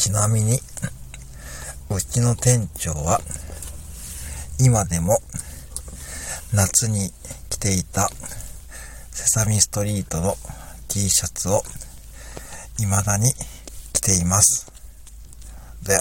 ちなみに、うちの店長は、今でも、夏に着ていた、セサミストリートの T シャツを、未だに着ています。で、